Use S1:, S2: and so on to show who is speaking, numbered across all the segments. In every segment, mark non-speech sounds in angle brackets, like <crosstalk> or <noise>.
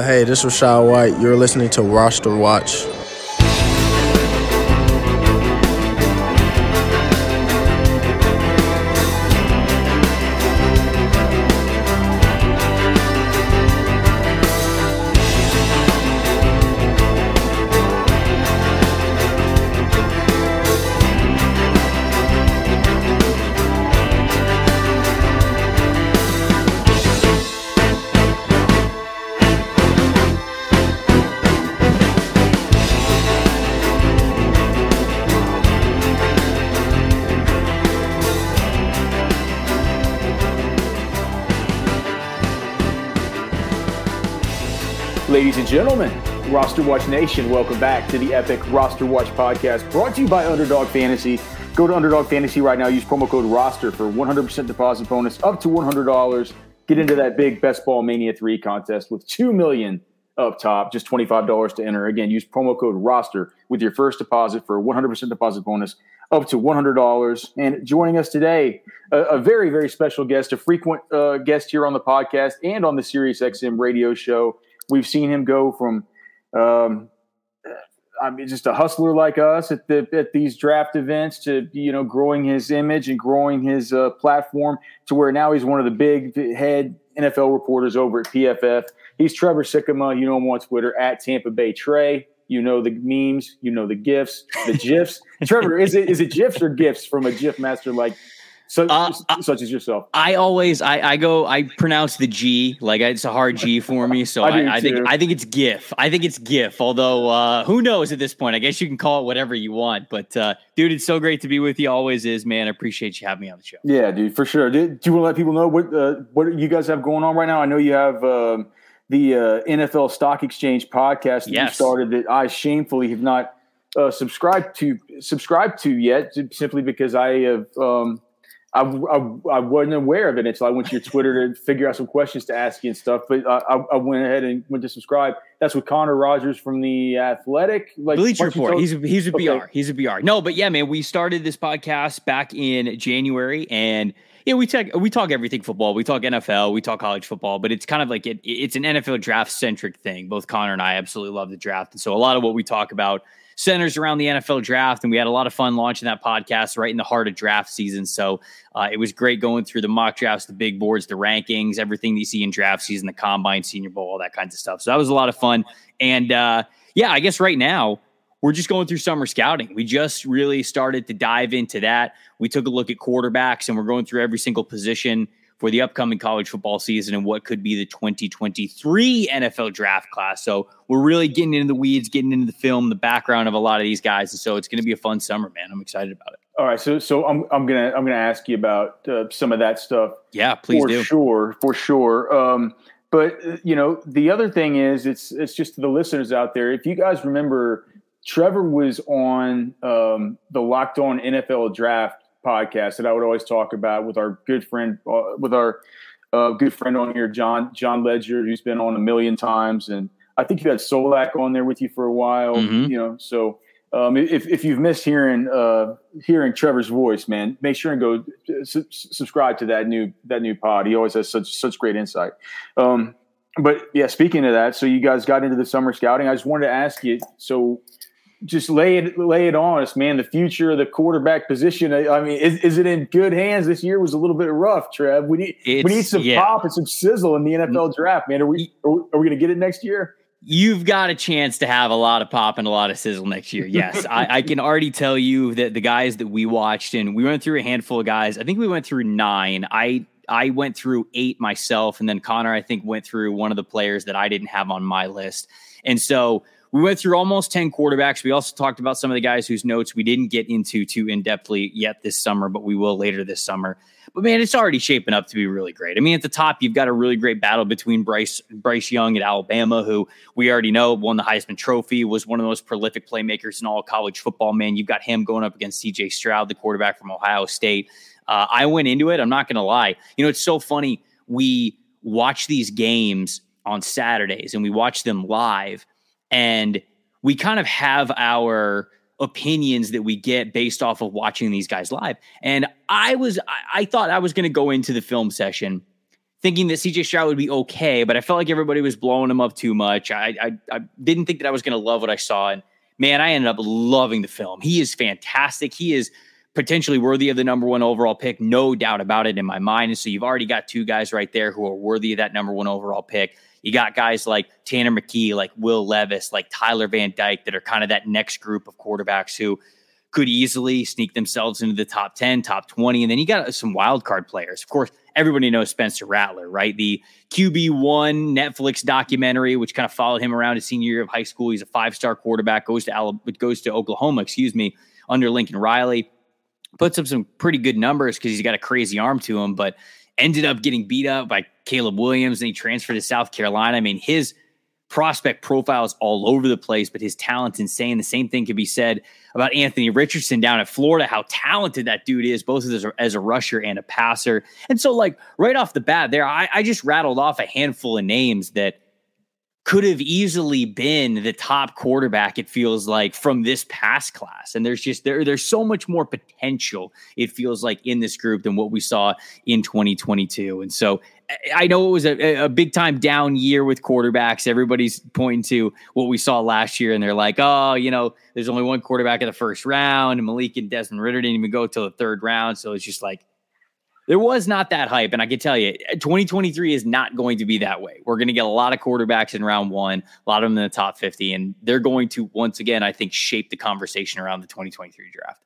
S1: Hey, this is Rachaad White. You're listening to Roster Watch.
S2: Roster Watch Nation, welcome back to the Epic Roster Watch podcast brought to you by Underdog Fantasy. Go to Underdog Fantasy right now, use promo code ROSTER for 100% deposit bonus up to $100. Get into that big Best Ball Mania 3 contest with 2 million up top, just $25 to enter. Again, use promo code ROSTER with your first deposit for 100% deposit bonus up to $100. And joining us today, a, a very, very special guest, a frequent uh, guest here on the podcast and on the Sirius XM radio show. We've seen him go from, um, I mean, just a hustler like us at the at these draft events to you know growing his image and growing his uh, platform to where now he's one of the big head NFL reporters over at PFF. He's Trevor Sikkema. You know him on Twitter at Tampa Bay Trey. You know the memes. You know the gifs, the <laughs> gifs. Trevor, is it is it gifs or gifs from a gif master like such,
S3: Uh,
S2: such as yourself?
S3: I always I, I go I pronounce the G like it's a hard G for me, so <laughs>
S2: I
S3: I, I, think. I think it's GIF. I think it's GIF. Although uh, who knows at this point? I guess you can call it whatever you want. But uh, dude, it's so great to be with you. Always is, man. I appreciate you having me on the show.
S2: Yeah, dude, for sure. Do, do you want to let people know what uh, what you guys have going on right now? I know you have um, the uh, NFL Stock Exchange podcast that you started that I shamefully have not uh, subscribed to subscribed to yet, simply because I have um, I, I, I wasn't aware of it until I went to your Twitter to figure out some questions to ask you and stuff. But I, I, went ahead and went to subscribe. That's with Connor Rogers from the Athletic. Like
S3: Bleacher Report.
S2: tell-
S3: He's a, he's a
S2: Okay.
S3: BR. He's a BR. No, but yeah, man, we started this podcast back in January, and yeah, we talk we talk everything football. We talk NFL. We talk college football, but it's kind of like it, it's an NFL draft centric thing. Both Connor and I absolutely love the draft, and so a lot of what we talk about centers around the NFL draft. And we had a lot of fun launching that podcast right in the heart of draft season. So uh, it was great going through the mock drafts, the big boards, the rankings, everything that you see in draft season, the combine, Senior Bowl, all that kinds of stuff. So that was a lot of fun. And uh, yeah, I guess right now we're just going through summer scouting. We just really started to dive into that. We took a look at quarterbacks and we're going through every single position for the upcoming college football season and what could be the 2023 NFL draft class. So we're really getting into the weeds, getting into the film, the background of a lot of these guys. And so it's going to be a fun summer, man. I'm excited about it.
S2: All right, so so I'm I'm gonna I'm gonna ask you about uh, some of that stuff
S3: Yeah, please
S2: for
S3: do.
S2: sure, for sure. Um, but uh, you know, the other thing is, it's it's just to the listeners out there. If you guys remember, Trevor was on um, the Locked On NFL Draft podcast that I would always talk about with our good friend, uh, with our uh, good friend on here, John John Ledyard, who's been on a million times, and I think you had Solak on there with you for a while.
S3: Mhm.
S2: You know, so. Um, if, if you've missed hearing uh, hearing Trevor's voice, man, make sure and go su- subscribe to that new that new pod. He always has such such great insight. Um, but yeah, speaking of that, so you guys got into the summer scouting. I just wanted to ask you. So just lay it lay it on us, man. The future of the quarterback position. I mean, is, is it in good hands? This year was a little bit rough, Trev. We need we need some
S3: yeah.
S2: pop and some sizzle in the NFL draft, man. Are we are we, we going to get it next year?
S3: You've got a chance to have a lot of pop and a lot of sizzle next year. Yes, <laughs> I, I can already tell you that the guys that we watched and we went through a handful of guys. I think we went through nine. I I went through eight myself, and then Connor I think went through one of the players that I didn't have on my list. And so we went through almost ten quarterbacks. We also talked about some of the guys whose notes we didn't get into too in depthly yet this summer, but we will later this summer. But man, it's already shaping up to be really great. I mean, at the top, you've got a really great battle between Bryce Bryce Young at Alabama, who we already know won the Heisman Trophy, was one of the most prolific playmakers in all college football. Man, you've got him going up against C.J. Stroud, the quarterback from Ohio State. Uh, I went into it. I'm not going to lie. You know, it's so funny. We watch these games on Saturdays and we watch them live, and we kind of have our opinions that we get based off of watching these guys live. And I was, I, thought I was going to go into the film session thinking that CJ Stroud would be okay, but I felt like everybody was blowing him up too much. I I, I didn't think that I was going to love what I saw, and man, I ended up loving the film. He is fantastic. He is potentially worthy of the number one overall pick, no doubt about it in my mind. And so you've already got two guys right there who are worthy of that number one overall pick. You got guys like Tanner McKee, like Will Levis, like Tyler Van Dyke that are kind of that next group of quarterbacks who could easily sneak themselves into the top 10, top 20. And then you got some wild card players. Of course, everybody knows Spencer Rattler, right? The QB1 Netflix documentary, which kind of followed him around his senior year of high school. He's a five star quarterback, goes to Alabama, goes to Oklahoma, excuse me, under Lincoln Riley. Puts up some pretty good numbers because he's got a crazy arm to him, but ended up getting beat up by Caleb Williams and he transferred to South Carolina. I mean, his prospect profiles all over the place, but his talent's insane. The same thing could be said about Anthony Richardson down at Florida, how talented that dude is, both as a, as a rusher and a passer. And so, like, right off the bat, there, I, I just rattled off a handful of names that could have easily been the top quarterback it feels like from this past class and there's just there there's so much more potential it feels like in this group than what we saw in 2022 and so I know it was a, a big time down year with quarterbacks. Everybody's pointing to what we saw last year, and they're like, "Oh, you know, there's only one quarterback in the first round, and Malik and Desmond Ridder didn't even go till the third round." So it's just like there was not that hype. And I can tell you, 2023 is not going to be that way. We're going to get a lot of quarterbacks in round one, a lot of them in the top 50, and they're going to once again, I think, shape the conversation around the 2023 draft.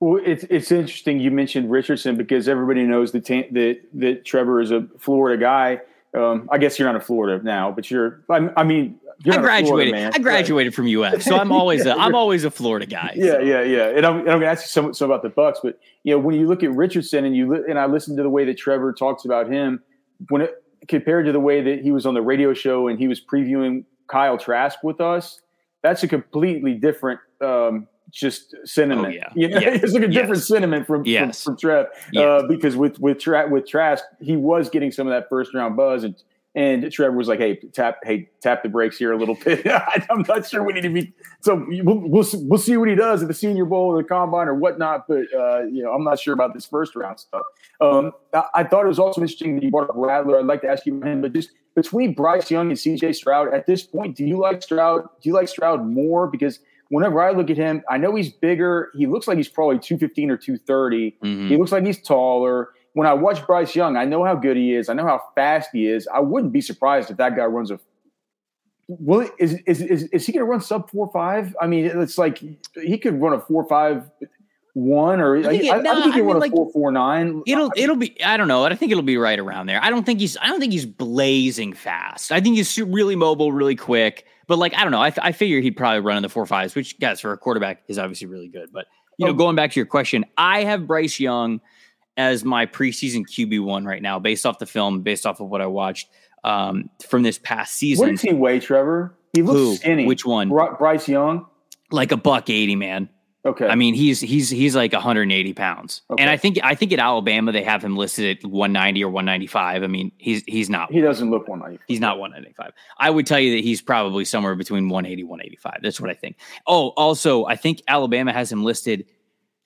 S2: Well, it's it's interesting you mentioned Richardson because everybody knows that that that Trevor is a Florida guy. Um, I guess you're not a Florida now, but you're. I, I mean,
S3: I graduated. I graduated from UF, <laughs> so I'm always a, I'm always a Florida guy.
S2: Yeah, so. yeah, yeah. And I'm, I'm going to ask you some, some about the Bucs, but you know when you look at Richardson and you and I listen to the way that Trevor talks about him when it compared to the way that he was on the radio show and he was previewing Kyle Trask with us, that's a completely different um, just sentiment. Oh, yeah. You know, it's like a different yes. sentiment from, yes. from, from Trev. Yes. Uh, because with with Tra- with Trask, he was getting some of that first round buzz, and and Trevor was like, "Hey, tap, hey, tap the brakes here a little bit. <laughs> I'm not sure we need to be. So we'll, we'll we'll see what he does at the Senior Bowl or the Combine or whatnot. But uh, you know, I'm not sure about this first round stuff. Um, I, I, thought it was also interesting that you brought up Rattler. I'd like to ask you about him, but just between Bryce Young and C.J. Stroud at this point, do you like Stroud? Do you like Stroud more because whenever I look at him, I know he's bigger. He looks like he's probably 215 or 230. Mm-hmm. He looks like he's taller when I watch Bryce Young, I know how good he is. I know how fast he is. I wouldn't be surprised if that guy runs a. Well, is is is, is he going to run sub four five? I mean, it's like he could run a four five one or I think, it, I, no, I think he run like, a four four nine.
S3: It'll it'll be I don't know. I think it'll be right around there. I don't think he's I don't think he's blazing fast. I think he's really mobile, really quick. But like I don't know. I, I figure he'd probably run in the four fives, which guys for a quarterback is obviously really good. But you know, oh. going back to your question, I have Bryce Young as my preseason QB one right now, based off the film, based off of what I watched um, from this past season.
S2: What does he weigh, Trevor? He looks Who? skinny.
S3: Which one?
S2: Bryce Young,
S3: like a buck eighty, man.
S2: Okay.
S3: I mean, he's he's he's like 180 pounds, okay. and I think I think at Alabama they have him listed at 190 or 195. I mean, he's he's not.
S2: He doesn't look 195.
S3: He's not 195. I would tell you that he's probably somewhere between 180 185. That's what I think. Oh, also, I think Alabama has him listed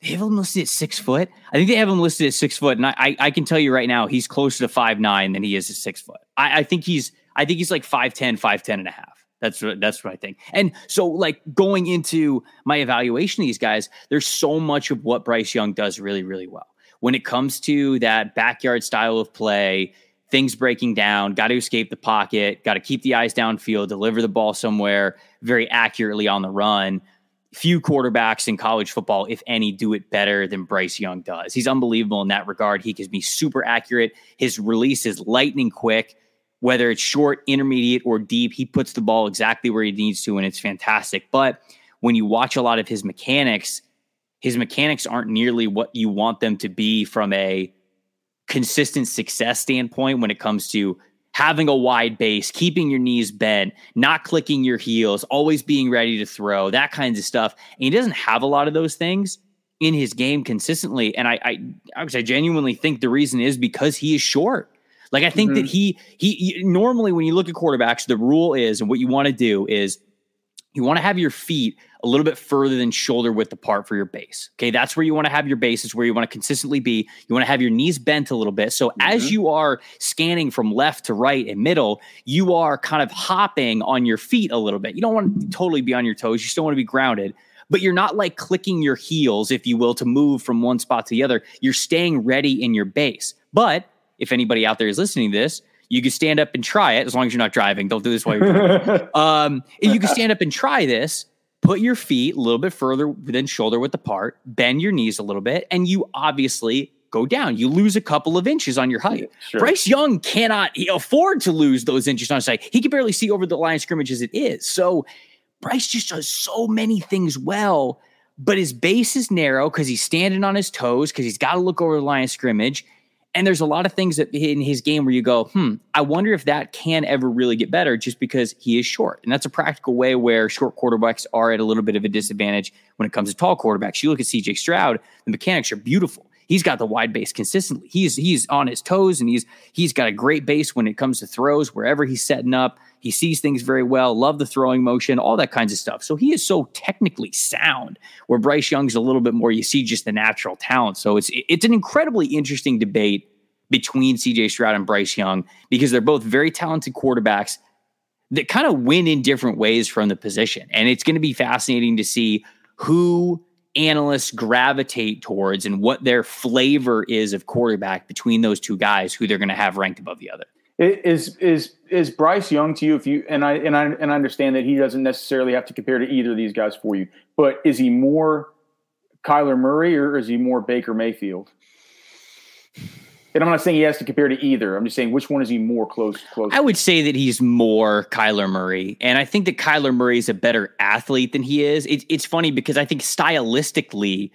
S3: they have him listed at six foot. I think they have him listed at six foot, and I, I, I can tell you right now, he's closer to five nine than he is at six foot. I, I think he's I think he's like 5'10, 5'10 and a half. That's what that's what I think. And so, like going into my evaluation of these guys, there's so much of what Bryce Young does really, really well. When it comes to that backyard style of play, things breaking down, got to escape the pocket, got to keep the eyes downfield, deliver the ball somewhere very accurately on the run few quarterbacks in college football, if any, do it better than Bryce Young does. He's unbelievable in that regard. He can be super accurate. His release is lightning quick, whether it's short, intermediate, or deep. He puts the ball exactly where he needs to, and it's fantastic. But when you watch a lot of his mechanics, his mechanics aren't nearly what you want them to be from a consistent success standpoint when it comes to having a wide base, keeping your knees bent, not clicking your heels, always being ready to throw, that kinds of stuff. And he doesn't have a lot of those things in his game consistently. And I, I, I genuinely think the reason is because he is short. Like I think mm-hmm. that he, he, he normally when you look at quarterbacks, the rule is, and what you want to do is you want to have your feet a little bit further than shoulder width apart for your base. Okay, that's where you want to have your base. It's where you want to consistently be. You want to have your knees bent a little bit. So mm-hmm. as you are scanning from left to right and middle, you are kind of hopping on your feet a little bit. You don't want to totally be on your toes. You still want to be grounded, but you're not like clicking your heels, if you will, to move from one spot to the other. You're staying ready in your base. But if anybody out there is listening to this, you can stand up and try it as long as you're not driving. Don't do this while you're driving. <laughs> um, you can stand up and try this. Put your feet a little bit further than shoulder width apart. Bend your knees a little bit, and you obviously go down. You lose a couple of inches on your height. Sure. Bryce Young cannot afford to lose those inches on his height. He can barely see over the line of scrimmage as it is. So Bryce just does so many things well, but his base is narrow because he's standing on his toes because he's got to look over the line of scrimmage. And there's a lot of things that in his game where you go, hmm, I wonder if that can ever really get better just because he is short. And that's a practical way where short quarterbacks are at a little bit of a disadvantage when it comes to tall quarterbacks. You look at CJ Stroud, the mechanics are beautiful. He's got the wide base consistently. He's he's on his toes and he's he's got a great base when it comes to throws wherever he's setting up. He sees things very well, love the throwing motion, all that kinds of stuff. So he is so technically sound. Where Bryce Young's a little bit more, you see just the natural talent. So it's it's an incredibly interesting debate between CJ Stroud and Bryce Young because they're both very talented quarterbacks that kind of win in different ways from the position. And it's going to be fascinating to see who analysts gravitate towards and what their flavor is of quarterback between those two guys who they're going to have ranked above the other.
S2: Is is is Bryce Young to you? If you and I and I and I understand that he doesn't necessarily have to compare to either of these guys for you, but is he more Kyler Murray or is he more Baker Mayfield? And I'm not saying he has to compare to either. I'm just saying which one is he more close close.
S3: I would say that he's more Kyler Murray, and I think that Kyler Murray is a better athlete than he is. It, it's funny because I think stylistically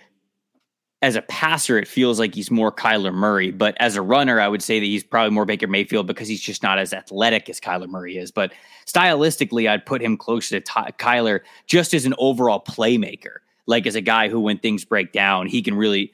S3: as a passer, it feels like he's more Kyler Murray. But as a runner, I would say that he's probably more Baker Mayfield because he's just not as athletic as Kyler Murray is. But stylistically, I'd put him closer to Ty- Kyler just as an overall playmaker. Like as a guy who, when things break down, he can really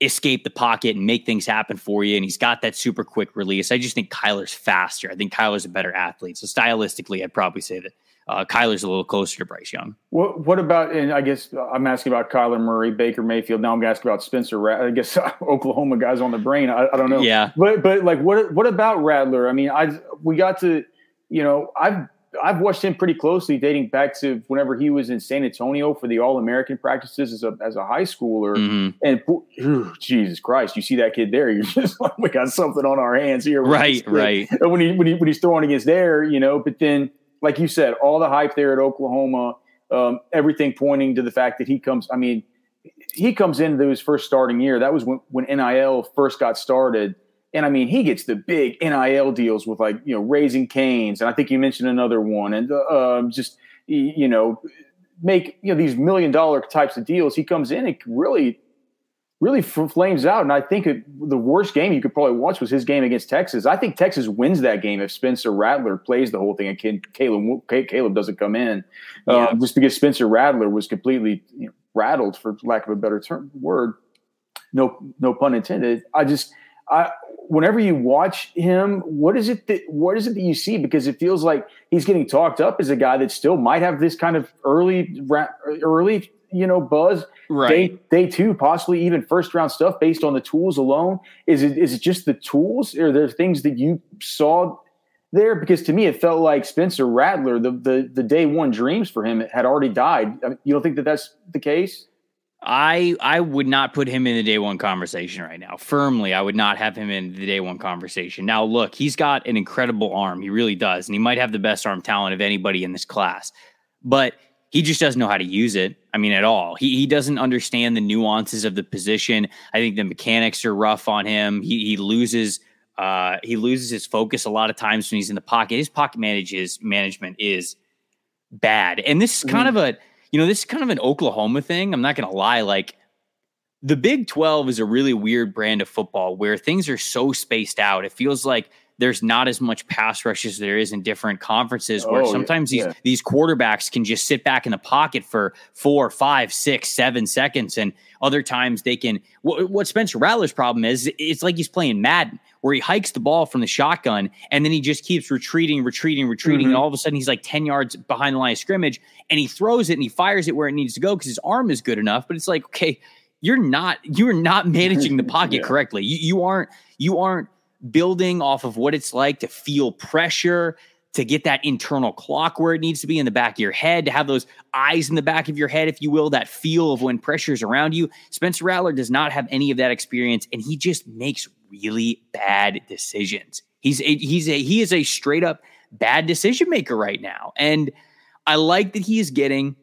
S3: escape the pocket and make things happen for you. And he's got that super quick release. I just think Kyler's faster. I think Kyler's a better athlete. So stylistically, I'd probably say that uh, Kyler's a little closer to Bryce Young.
S2: What What about? And I guess I'm asking about Kyler Murray, Baker Mayfield. Now I'm asking about Spencer. Rat- I guess <laughs> Oklahoma guys on the brain. I, I, don't know.
S3: Yeah.
S2: But but like what What about Rattler? I mean, I we got to you know I've I've watched him pretty closely dating back to whenever he was in San Antonio for the All American practices as a as a high schooler. Mm-hmm. And Jesus Christ, you see that kid there, <laughs> you're just like, we got something on our hands here.
S3: Right, right.
S2: When he, when he when he's throwing against there, you know, but then like you said, all the hype there at Oklahoma, um, everything pointing to the fact that he comes. I mean, he comes into his first starting year. That was when, when NIL first got started. And I mean, he gets the big NIL deals with like, you know, Raising Cane's. And I think you mentioned another one. And uh, um, just, you know, make, you know, these million dollar types of deals. He comes in and really really flames out. And I think it, the worst game you could probably watch was his game against Texas. I think Texas wins that game if Spencer Rattler plays the whole thing and Caleb Caleb doesn't come in, yeah. um, just because Spencer Rattler was completely you know, rattled, for lack of a better term word. No, no pun intended. I just, I whenever you watch him, what is it that what is it that you see? Because it feels like he's getting talked up as a guy that still might have this kind of early, early you know buzz
S3: right.
S2: day day two, possibly even first round stuff based on the tools alone? Is it is it just the tools? Or are there things that you saw there? Because to me, it felt like Spencer Rattler, the the, the day one dreams for him had already died. I mean, you don't think that that's the case?
S3: I I would not put him in the day one conversation right now. Firmly, I would not have him in the day one conversation. Now, look, he's got an incredible arm. He really does, and he might have the best arm talent of anybody in this class. But he just doesn't know how to use it. I mean, at all. He he doesn't understand the nuances of the position. I think the mechanics are rough on him. He he loses uh he loses his focus a lot of times when he's in the pocket. His pocket manages management is bad. And this is kind mm. of a you know, this is kind of an Oklahoma thing. I'm not gonna lie, like the Big 12 is a really weird brand of football where things are so spaced out. It feels like there's not as much pass rush as there is in different conferences where
S2: Oh,
S3: sometimes
S2: yeah.
S3: these these quarterbacks can just sit back in the pocket for four, five, six, seven seconds, and other times they can. What, what Spencer Rattler's problem is, it's like he's playing Madden, where he hikes the ball from the shotgun and then he just keeps retreating, retreating, retreating, and mm-hmm. all of a sudden he's like ten yards behind the line of scrimmage, and he throws it and he fires it where it needs to go because his arm is good enough. But it's like, okay, you're not you are not managing the pocket <laughs>
S2: Yeah.
S3: correctly. You, you aren't you aren't building off of what it's like to feel pressure, to get that internal clock where it needs to be in the back of your head, to have those eyes in the back of your head, if you will, that feel of when pressure's around you. Spencer Rattler does not have any of that experience, and he just makes really bad decisions. He's a, he's a he is a straight up bad decision maker right now, and I like that he is getting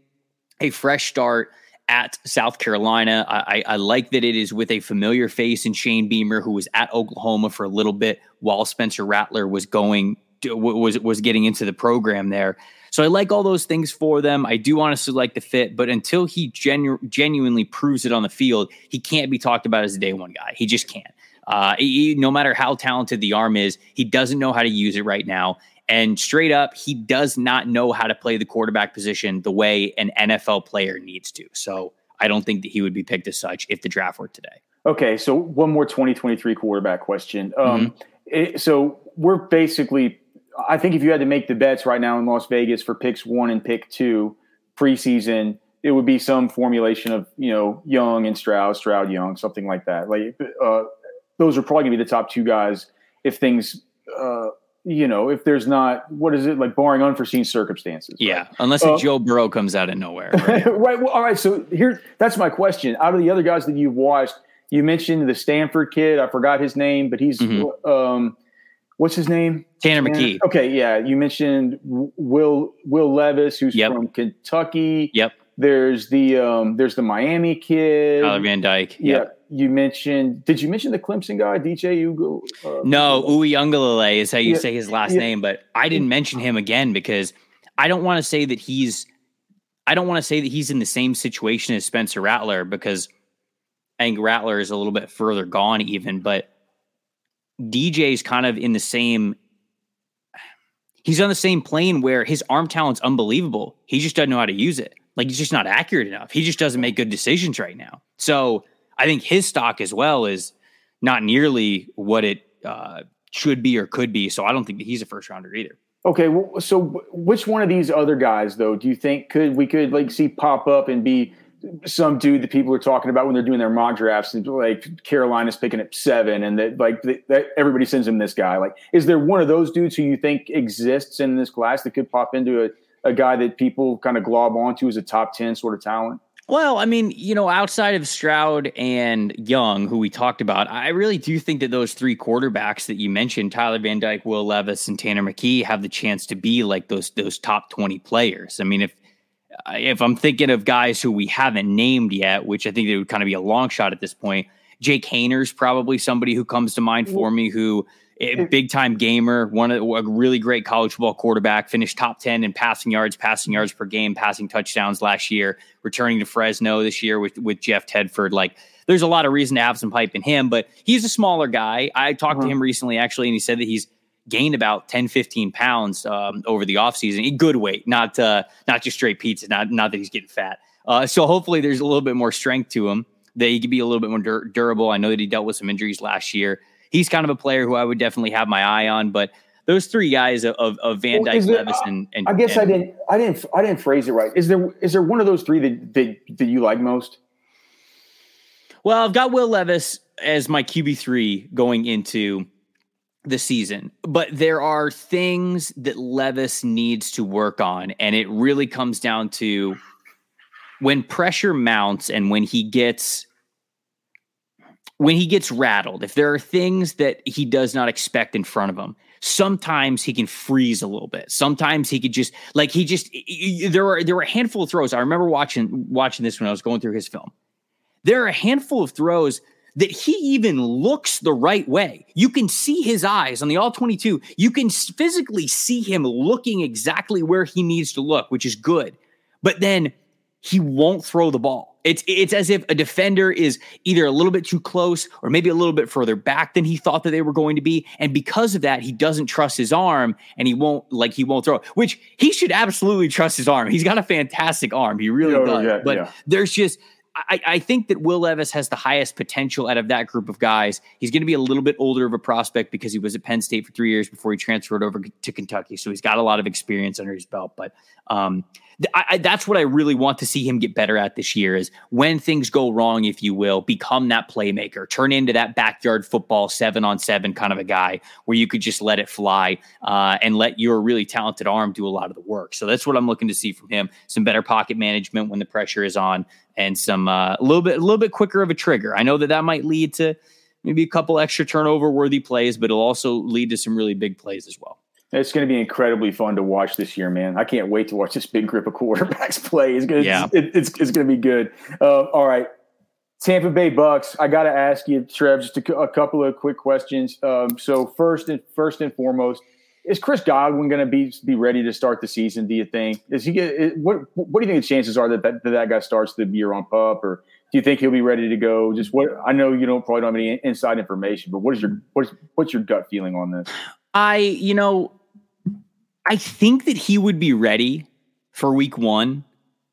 S3: a fresh start at South Carolina. I, I, I like that it is with a familiar face in Shane Beamer, who was at Oklahoma for a little bit while Spencer Rattler was going was was getting into the program there. So I like all those things for them. I do honestly like the fit, but until he genu- genuinely proves it on the field, he can't be talked about as a day one guy. He just can't. Uh, he- no matter how talented the arm is, he doesn't know how to use it right now. And straight up, he does not know how to play the quarterback position the way an NFL player needs to. So I don't think that he would be picked as such if the draft were today.
S2: Okay, so one more 2023 quarterback question. Um,
S3: Mm-hmm.
S2: it- so we're basically, I think if you had to make the bets right now in Las Vegas for picks one and pick two preseason, it would be some formulation of you know Young and Stroud, Stroud Young, something like that. Like uh, those are probably gonna be the top two guys if things, uh, you know, if there's not what is it like barring unforeseen circumstances. right?
S3: Yeah, unless
S2: Uh,
S3: Joe Burrow comes out of nowhere. <laughs> right?
S2: right. Well, all right. So here, that's my question. Out of the other guys that you've watched, you mentioned the Stanford kid. I forgot his name, but he's
S3: Mhm.
S2: um, what's his name?
S3: Tanner McKee.
S2: Okay, yeah. You mentioned Will Will Levis, who's
S3: Yep.
S2: from Kentucky.
S3: Yep.
S2: There's the um, there's the Miami kid.
S3: Tyler Van Dyke.
S2: yeah.
S3: Yep.
S2: You mentioned. Did you mention the Clemson guy, DJ Ugo? Uh,
S3: No, Uiagalelei is how you
S2: Yeah,
S3: say his last
S2: yeah.
S3: name, but I didn't mention him again because I don't want to say that he's I don't want to say that he's in the same situation as Spencer Rattler because I think Rattler is a little bit further gone even, but DJ's kind of in the same he's on the same plane where his arm talent's unbelievable. He just doesn't know how to use it. Like he's just not accurate enough. He just doesn't make good decisions right now. So I think his stock as well is not nearly what it uh, should be or could be. So I don't think that he's a first rounder either.
S2: Okay, well, so which one of these other guys, though, do you think could we could like see pop up and be some dude that people are talking about when they're doing their mock drafts, and like Carolina's picking at seven, and that like th- that everybody sends him this guy. Like, is there one of those dudes who you think exists in this class that could pop into a, a guy that people kind of glob onto as a top ten sort of talent?
S3: Well, I mean, you know, outside of Stroud and Young, who we talked about, I really do think that those three quarterbacks that you mentioned, Tyler Van Dyke, Will Levis, and Tanner McKee, have the chance to be like those those top twenty players. I mean, if if I'm thinking of guys who we haven't named yet, which I think it would kind of be a long shot at this point, Jake Haener's probably somebody who comes to mind mm-hmm. for me who a big time gamer, one of a really great college football quarterback, finished top 10 in passing yards, passing yards per game, passing touchdowns last year, returning to Fresno this year with, with Jeff Tedford. Like there's a lot of reason to have some pipe in him, but he's a smaller guy. I talked to uh-huh. him recently actually, and he said that he's gained about 10, 15 pounds um, over the offseason. Good weight, not uh, not just straight pizza, not, not that he's getting fat. Uh, so hopefully there's a little bit more strength to him that he could be a little bit more dur- durable. I know that he dealt with some injuries last year. He's kind of a player who I would definitely have my eye on, but those three guys of, of, of Van
S2: Well,
S3: Dyke,
S2: there-
S3: Levis, and, and
S2: I guess
S3: and,
S2: I didn't, I didn't, I didn't phrase it right. Is there is there one of those three that that, that you like most?
S3: Well, I've got Will Levis as my QB three going into the season, but there are things that Levis needs to work on, and it really comes down to when pressure mounts and when he gets when he gets rattled. If there are things that he does not expect in front of him, sometimes he can freeze a little bit. Sometimes he could just like he just there were there were a handful of throws. I remember watching watching this when I was going through his film there are a handful of throws that he even looks the right way. You can see his eyes on the all 22. You can physically see him looking exactly where he needs to look, which is good. But then he won't throw the ball. It's it's as if a defender is either a little bit too close or maybe a little bit further back than he thought that they were going to be, and because of that, he doesn't trust his arm and he won't like he won't throw. Which he should absolutely trust his arm. He's got a fantastic arm. He really
S2: Yeah,
S3: does.
S2: yeah,
S3: but
S2: yeah.
S3: there's just I, I think that Will Levis has the highest potential out of that group of guys. He's going to be a little bit older of a prospect because he was at Penn State for three years before he transferred over to Kentucky. So he's got a lot of experience under his belt. But um, th- I, that's what I really want to see him get better at this year is when things go wrong, if you will, become that playmaker, turn into that backyard football seven on seven kind of a guy where you could just let it fly uh, and let your really talented arm do a lot of the work. So that's what I'm looking to see from him. Some better pocket management when the pressure is on and some uh, a little bit a little bit quicker of a trigger. I know that that might lead to maybe a couple extra turnover worthy plays, but it'll also lead to some really big plays as well.
S2: It's going to be incredibly fun to watch this year, man. I can't wait to watch this big group of quarterbacks <laughs> play. It's going to,
S3: Yeah.
S2: it, it's, it's going to be good. Uh, all right. Tampa Bay Bucs. I got to ask you, Trev, just a, a couple of quick questions. Um, so first and first and foremost, is Chris Godwin going to be be ready to start the season? Do you think? Is he get what What do you think the chances are that that, that, that guy starts the year on pup, or do you think he'll be ready to go? Just what I know you don't probably don't have any inside information, but what is your what's what's your gut feeling on this?
S3: I, you know, I think that he would be ready for week one,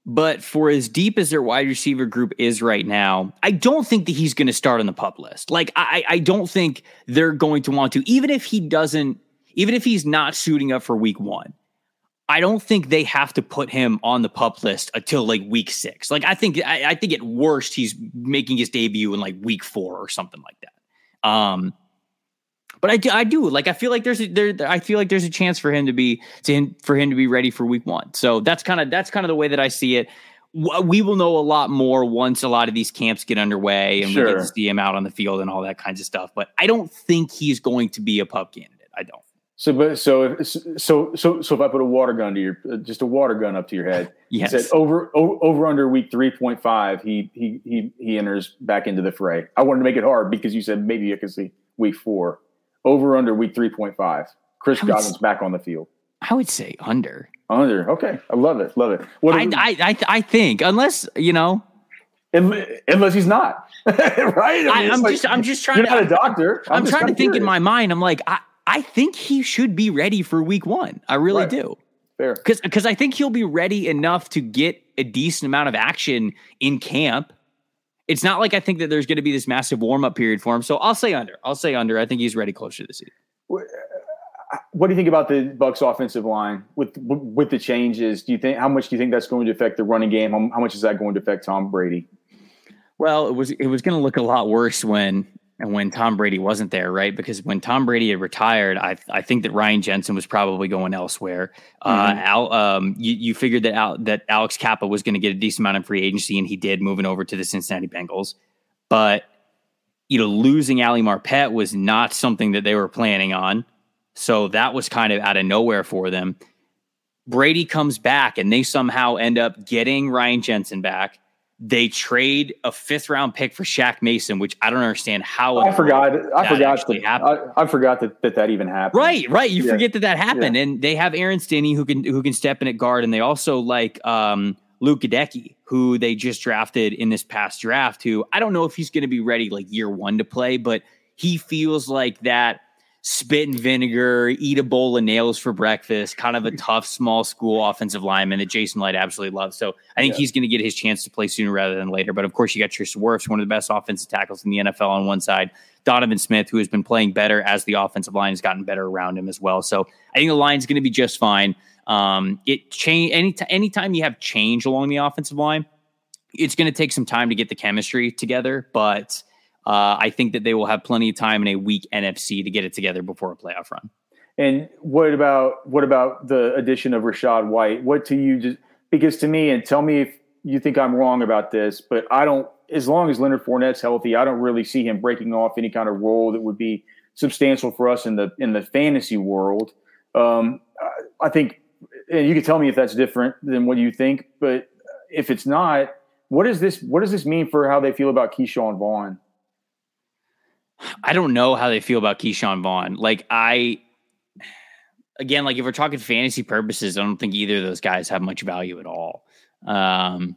S3: but for as deep as their wide receiver group is right now, I don't think that he's going to start on the pup list. Like, I, I don't think they're going to want to, even if he doesn't, even if he's not suiting up for week one. I don't think they have to put him on the pup list until like week six. Like I think I, I think at worst he's making his debut in like week four or something like that. Um, but I do, I do like I feel like there's a, there I feel like there's a chance for him to be to him, for him to be ready for week one. So that's kind of that's kind of the way that I see it. We will know a lot more once a lot of these camps get underway and we get to see him out on the field and all that kinds of stuff. But I don't think he's going to be a pup candidate. I don't.
S2: So, but so if so so so if I put a water gun to your uh, just a water gun up to your head, <laughs>
S3: Yes.
S2: said over over under week three point five, he he he he enters back into the fray. I wanted to make it hard because you said maybe you could see week four. Over under week three point five. Chris
S3: I
S2: Godwin's back on the field.
S3: I would say under.
S2: Under. Okay, I love it. Love it. What
S3: I, I I I think unless you know
S2: unless, he's not <laughs> right.
S3: I,
S2: mean,
S3: I'm
S2: like-
S3: just I'm just trying
S2: You're
S3: to
S2: not a doctor.
S3: I'm,
S2: just
S3: trying to think in my mind. I'm like I I think he should be ready for week one. I really
S2: Right.
S3: do.
S2: fair.
S3: because I think he'll be ready enough to get a decent amount of action in camp. It's not like I think that there's going to be this massive warm up period for him. So I'll say under. I'll say under. I think he's ready closer to the season.
S2: Uh, what do you think about the Bucs offensive line with with the changes? Do you think how much do you think that's going to affect the running game? How, how much is that going to affect Tom Brady?
S3: Well, it was it was going to look a lot worse when and when Tom Brady wasn't there, right? Because when Tom Brady had retired, I I think that Ryan Jensen was probably going elsewhere. Uh,
S2: Mhm.
S3: Al, um, you, you figured that Al, that Alex Cappa was going to get a decent amount of free agency, and he did, moving over to the Cincinnati Bengals. But you know, losing Ali Marpet was not something that they were planning on, so that was kind of out of nowhere for them. Brady comes back, and they somehow end up getting Ryan Jensen back. They trade a fifth round pick for Shaq Mason, which I don't understand how.
S2: I forgot. I forgot. That,
S3: happened.
S2: I, I forgot that, that that even happened.
S3: Right, right. You
S2: Yeah.
S3: forget that that happened, and they have Aaron Stinnie who can who can step in at guard, and they also like um, Luke Goedeke, who they just drafted in this past draft. Who I don't know if he's going to be ready like year one to play, but he feels like that spit and vinegar, eat a bowl of nails for breakfast, kind of a <laughs> tough small school offensive lineman that Jason Licht absolutely loves. So I think
S2: Yeah.
S3: he's going to get his chance to play sooner rather than later. But of course, you got Tristan Wirfs, one of the best offensive tackles in the NFL on one side. Donovan Smith, who has been playing better as the offensive line has gotten better around him as well. So I think the line's going to be just fine. Um, it change any anytime you have change along the offensive line, it's going to take some time to get the chemistry together. But uh, I think that they will have plenty of time in a weak NFC to get it together before a playoff run.
S2: And what about what about the addition of Rachaad White? What to you just because to me, and tell me if you think I'm wrong about this, but I don't. As long as Leonard Fournette's healthy, I don't really see him breaking off any kind of role that would be substantial for us in the in the fantasy world. Um, I- think, and you can tell me if that's different than what you think. But if it's not, what is this? What does this mean for how they feel about Ke'Shawn Vaughn?
S3: I don't know how they feel about Ke'Shawn Vaughn. Like I, again, like if we're talking fantasy purposes, I don't think either of those guys have much value at all. Um,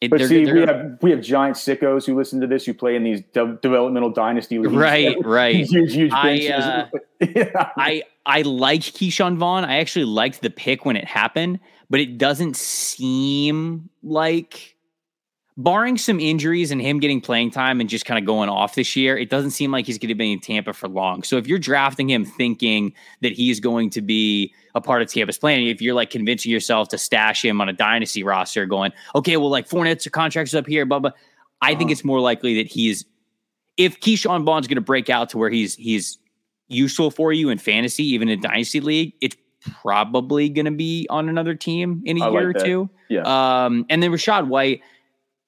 S2: It, but they're, see, they're, we have we have giant sickos who listen to this who play in these de- developmental dynasty leagues.
S3: Right, <laughs> right. huge, huge I, uh, yeah. <laughs> I I like Ke'Shawn Vaughn. I actually liked the pick when it happened, but it doesn't seem like barring some injuries and him getting playing time and just kind of going off this year, it doesn't seem like he's going to be in Tampa for long. So if you're drafting him thinking that he's going to be a part of Tampa's plan, if you're like convincing yourself to stash him on a dynasty roster, going, okay, well, like Fournette's contracts up here, blah blah. I uh-huh. think it's more likely that he's if Ke'Shawn Vaughn's going to break out to where he's he's useful for you in fantasy, even in dynasty league, it's probably going to be on another team in a I year like or two.
S2: Yeah.
S3: Um, and then Rachaad White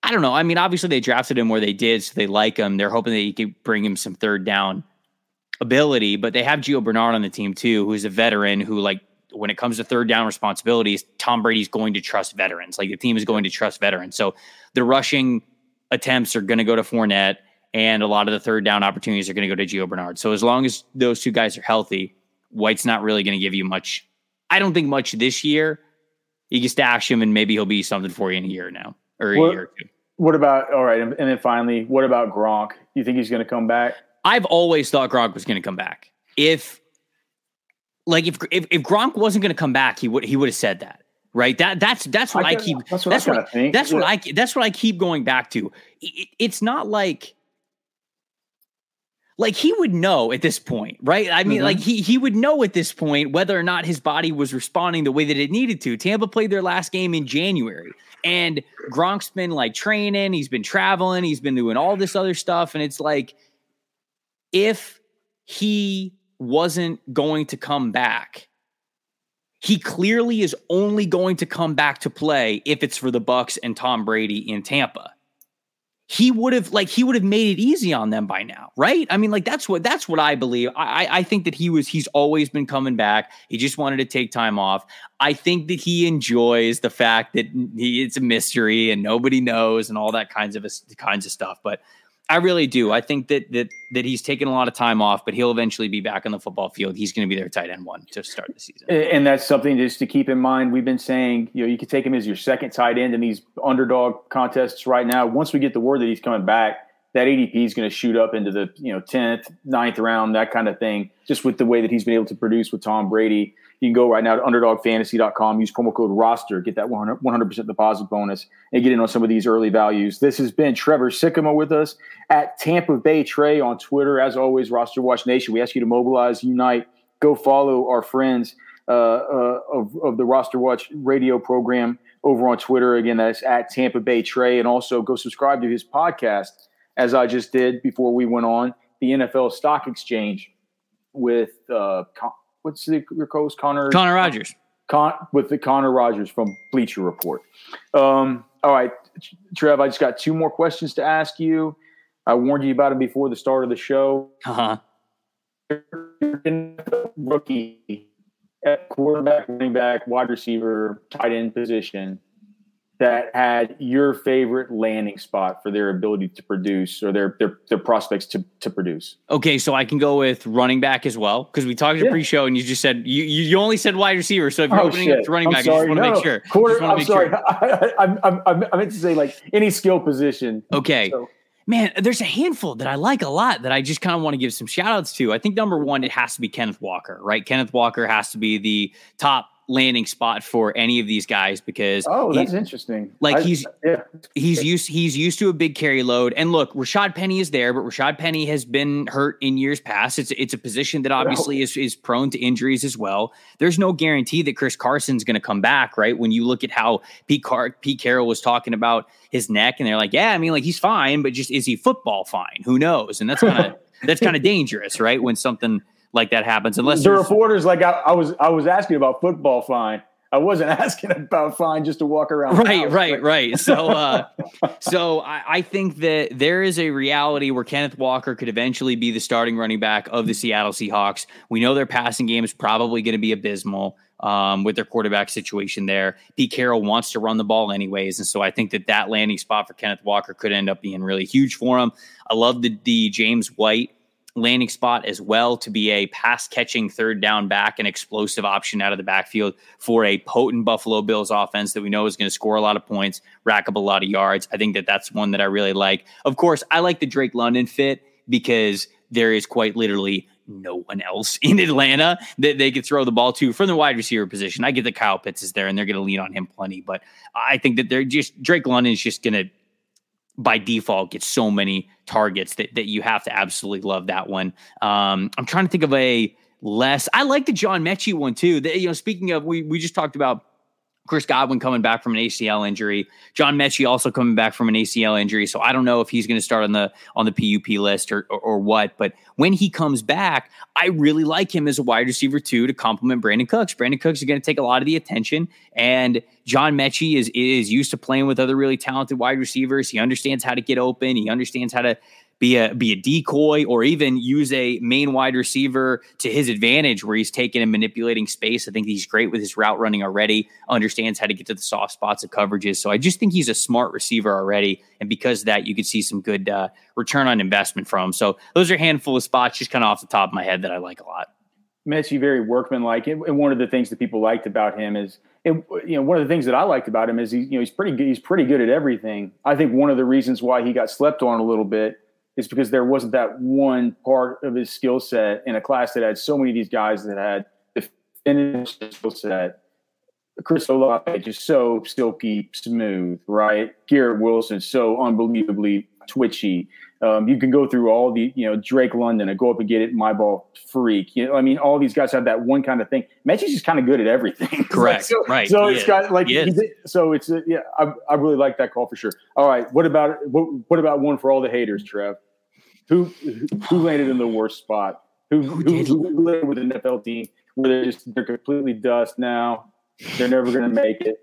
S3: I don't know. I mean, obviously they drafted him where they did, so they like him. They're hoping that he could bring him some third down ability, but they have Gio Bernard on the team too, who's a veteran who like when it comes to third down responsibilities, Tom Brady's going to trust veterans. Like the team is going to trust veterans. So the rushing attempts are going to go to Fournette, and a lot of the third down opportunities are going to go to Gio Bernard. So as long as those two guys are healthy, White's not really going to give you much. I don't think much this year. You can stash him, and maybe he'll be something for you in a year now or a what, year or two.
S2: What about all right? And, and then finally, what about Gronk? You think he's going to come back?
S3: I've always thought Gronk was going to come back. If like if if, if Gronk wasn't going to come back, he would he would have said that. Right. That that's that's what I, I keep. That's what that's I what, think. That's yeah. what I that's what I keep going back to. It, it's not like like he would know at this point, right? I mean, mm-hmm. like he he would know at this point whether or not his body was responding the way that it needed to. Tampa played their last game in January. And Gronk's been like training, he's been traveling, he's been doing all this other stuff. And it's like, if he wasn't going to come back, he clearly is only going to come back to play if it's for the Bucs and Tom Brady in Tampa he would have like he would have made it easy on them by now, right? I mean, like that's what that's what I believe. I I think that he was he's always been coming back. He just wanted to take time off. I think that he enjoys the fact that he it's a mystery and nobody knows and all that kinds of kinds of stuff. But I really do. I think that that that he's taken a lot of time off, but he'll eventually be back on the football field. He's going to be their tight end one to start the season.
S2: And that's something just to keep in mind. We've been saying, you know, you could take him as your second tight end in these underdog contests right now. Once we get the word that he's coming back, that ADP is going to shoot up into the you know tenth, 9th round, that kind of thing. Just with the way that he's been able to produce with Tom Brady. You can go right now to underdogfantasy.com, use promo code roster, get that 100% deposit bonus, and get in on some of these early values. This has been Trevor Sikkema with us at Tampa Bay Trey on Twitter. As always, Roster Watch Nation, we ask you to mobilize, unite, go follow our friends uh, uh, of, of the Roster Watch radio program over on Twitter. Again, that's at Tampa Bay Trey. And also go subscribe to his podcast, as I just did before we went on, the NFL Stock Exchange with uh, what's the, your co-host Connor
S3: Connor Rogers.
S2: Con, with the Connor Rogers from Bleacher Report. Um, all right, Trev, I just got two more questions to ask you. I warned you about it before the start of the show.
S3: Uh
S2: huh. Rookie at quarterback, running back, wide receiver, tight end position that had your favorite landing spot for their ability to produce or their their, their prospects to, to produce?
S3: Okay, so I can go with running back as well because we talked yeah. pre-show and you just said you you only said wide receiver. So if you're oh, opening shit. up to running back, I just want to no. make sure.
S2: Quarter, I'm sorry. Sure. <laughs> I, I, I, I, meant to say like any skill position.
S3: Okay. So. Man, there's a handful that I like a lot that I just kind of want to give some shout outs to. I think number one, it has to be Kenneth Walker, right? Kenneth Walker has to be the top landing spot for any of these guys because
S2: oh, that's he, interesting.
S3: Like I, he's yeah. he's used he's used to a big carry load. And look, Rashaad Penny is there, but Rashaad Penny has been hurt in years past. It's it's a position that obviously no. is is prone to injuries as well. There's no guarantee that Chris Carson's going to come back, right? When you look at how Pete Car- Pete Carroll was talking about his neck, and they're like, yeah, I mean, like he's fine, but just is he football fine? Who knows? And that's kind of <laughs> that's kind of dangerous, right? When something like that happens. Unless
S2: the reporters like I, I, was I was asking about football fine. I wasn't <laughs> asking about fine just to walk around.
S3: Right, right, right. So, <laughs> uh, so I, I, think that there is a reality where Kenneth Walker could eventually be the starting running back of the Seattle Seahawks. We know their passing game is probably going to be abysmal um, with their quarterback situation there. Pete Carroll wants to run the ball anyways, and so I think that that landing spot for Kenneth Walker could end up being really huge for him. I love the, the James White landing spot as well to be a pass catching third down back, an explosive option out of the backfield for a potent Buffalo Bills offense that we know is going to score a lot of points, rack up a lot of yards. I think that that's one that I really like. Of course, I like the Drake London fit because there is quite literally no one else in Atlanta that they could throw the ball to from the wide receiver position. I get that Kyle Pitts is there and they're going to lean on him plenty, but I think that they're just Drake London is just going to by default gets so many targets that that you have to absolutely love that one. Um, I'm trying to think of a less. I like the John Metchie one too. The, you know, speaking of, we we just talked about Chris Godwin coming back from an ACL injury. John Metchie also coming back from an ACL injury. So I don't know if he's going to start on the on the PUP list or, or, or what. But when he comes back, I really like him as a wide receiver too to complement Brandin Cooks. Brandin Cooks is going to take a lot of the attention, and John Metchie is is used to playing with other really talented wide receivers. He understands how to get open. He understands how to be a be a decoy or even use a main wide receiver to his advantage where he's taking and manipulating space. I think he's great with his route running already, understands how to get to the soft spots of coverages. So I just think he's a smart receiver already. And because of that, you could see some good uh, return on investment from him. So those are a handful of spots just kind of off the top of my head that I like a lot.
S2: Metchie very workmanlike, and one of the things that people liked about him is, and you know, one of the things that I liked about him is he, you know, he's pretty good. He's pretty good at everything. I think one of the reasons why he got slept on a little bit is because there wasn't that one part of his skill set in a class that had so many of these guys that had the finished skill set. Chris Olave just so silky smooth, right? Garrett Wilson so unbelievably twitchy. Um, you can go through all the, you know, Drake London, a go up and get it, my ball freak. You know, I mean, all these guys have that one kind of thing. Metchie's just kind of good at everything. <laughs>
S3: Correct.
S2: so,
S3: right.
S2: So it's got like, so it's a, yeah, I, I really like that call for sure. All right, what about what, what about one for all the haters, Trev? Who who landed in the worst spot? Who who, who landed with an NFL team where they're just they're completely dust now? They're never going to make it.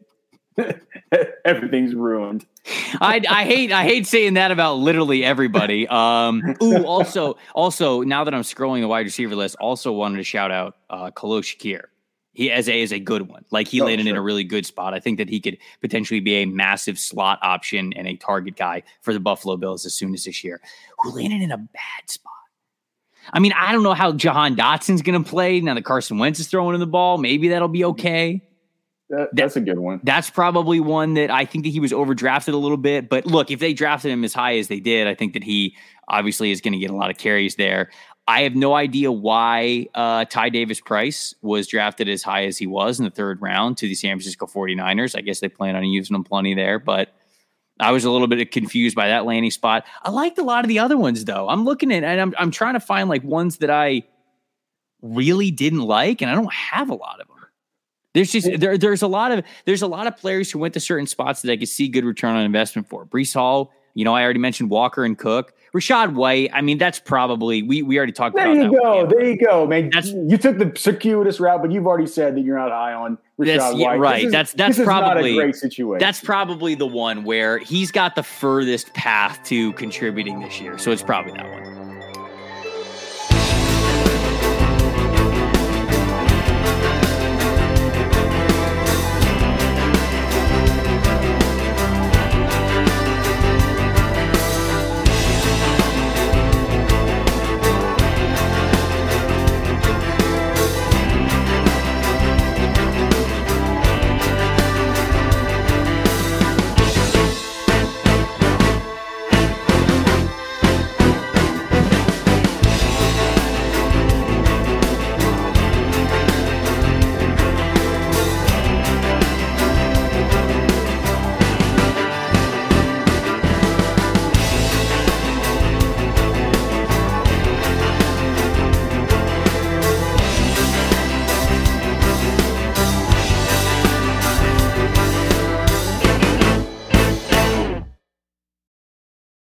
S2: <laughs> everything's ruined.
S3: I, I hate I hate saying that about literally everybody. Um, ooh, also also now that I'm scrolling the wide receiver list, also wanted to shout out uh, Khalil Shakir. He as a is a good one. Like he oh, landed sure. in a really good spot. I think that he could potentially be a massive slot option and a target guy for the Buffalo Bills as soon as this year. Who landed in a bad spot? I mean, I don't know how Jahan Dotson's going to play now that Carson Wentz is throwing in the ball. Maybe that'll be okay.
S2: That, that's a good one.
S3: That's probably one that I think that he was overdrafted a little bit. But look, if they drafted him as high as they did, I think that he obviously is going to get a lot of carries there. I have no idea why uh, Ty Davis Price was drafted as high as he was in the third round to the San Francisco 49ers. I guess they plan on using him plenty there, but I was a little bit confused by that landing spot. I liked a lot of the other ones though. I'm looking at and I'm I'm trying to find like ones that I really didn't like, and I don't have a lot of them. There's just there, there's a lot of there's a lot of players who went to certain spots that I could see good return on investment for. Breece Hall, you know, I already mentioned Walker and Cook. Rachaad White, I mean, that's probably we we already talked
S2: there
S3: about.
S2: You go, there you go, man. That's, you took the circuitous route, but you've already said that you're not high on Rachaad
S3: yeah,
S2: White.
S3: Right.
S2: Is,
S3: that's that's probably
S2: great situation.
S3: That's probably the one where he's got the furthest path to contributing this year. So it's probably that one.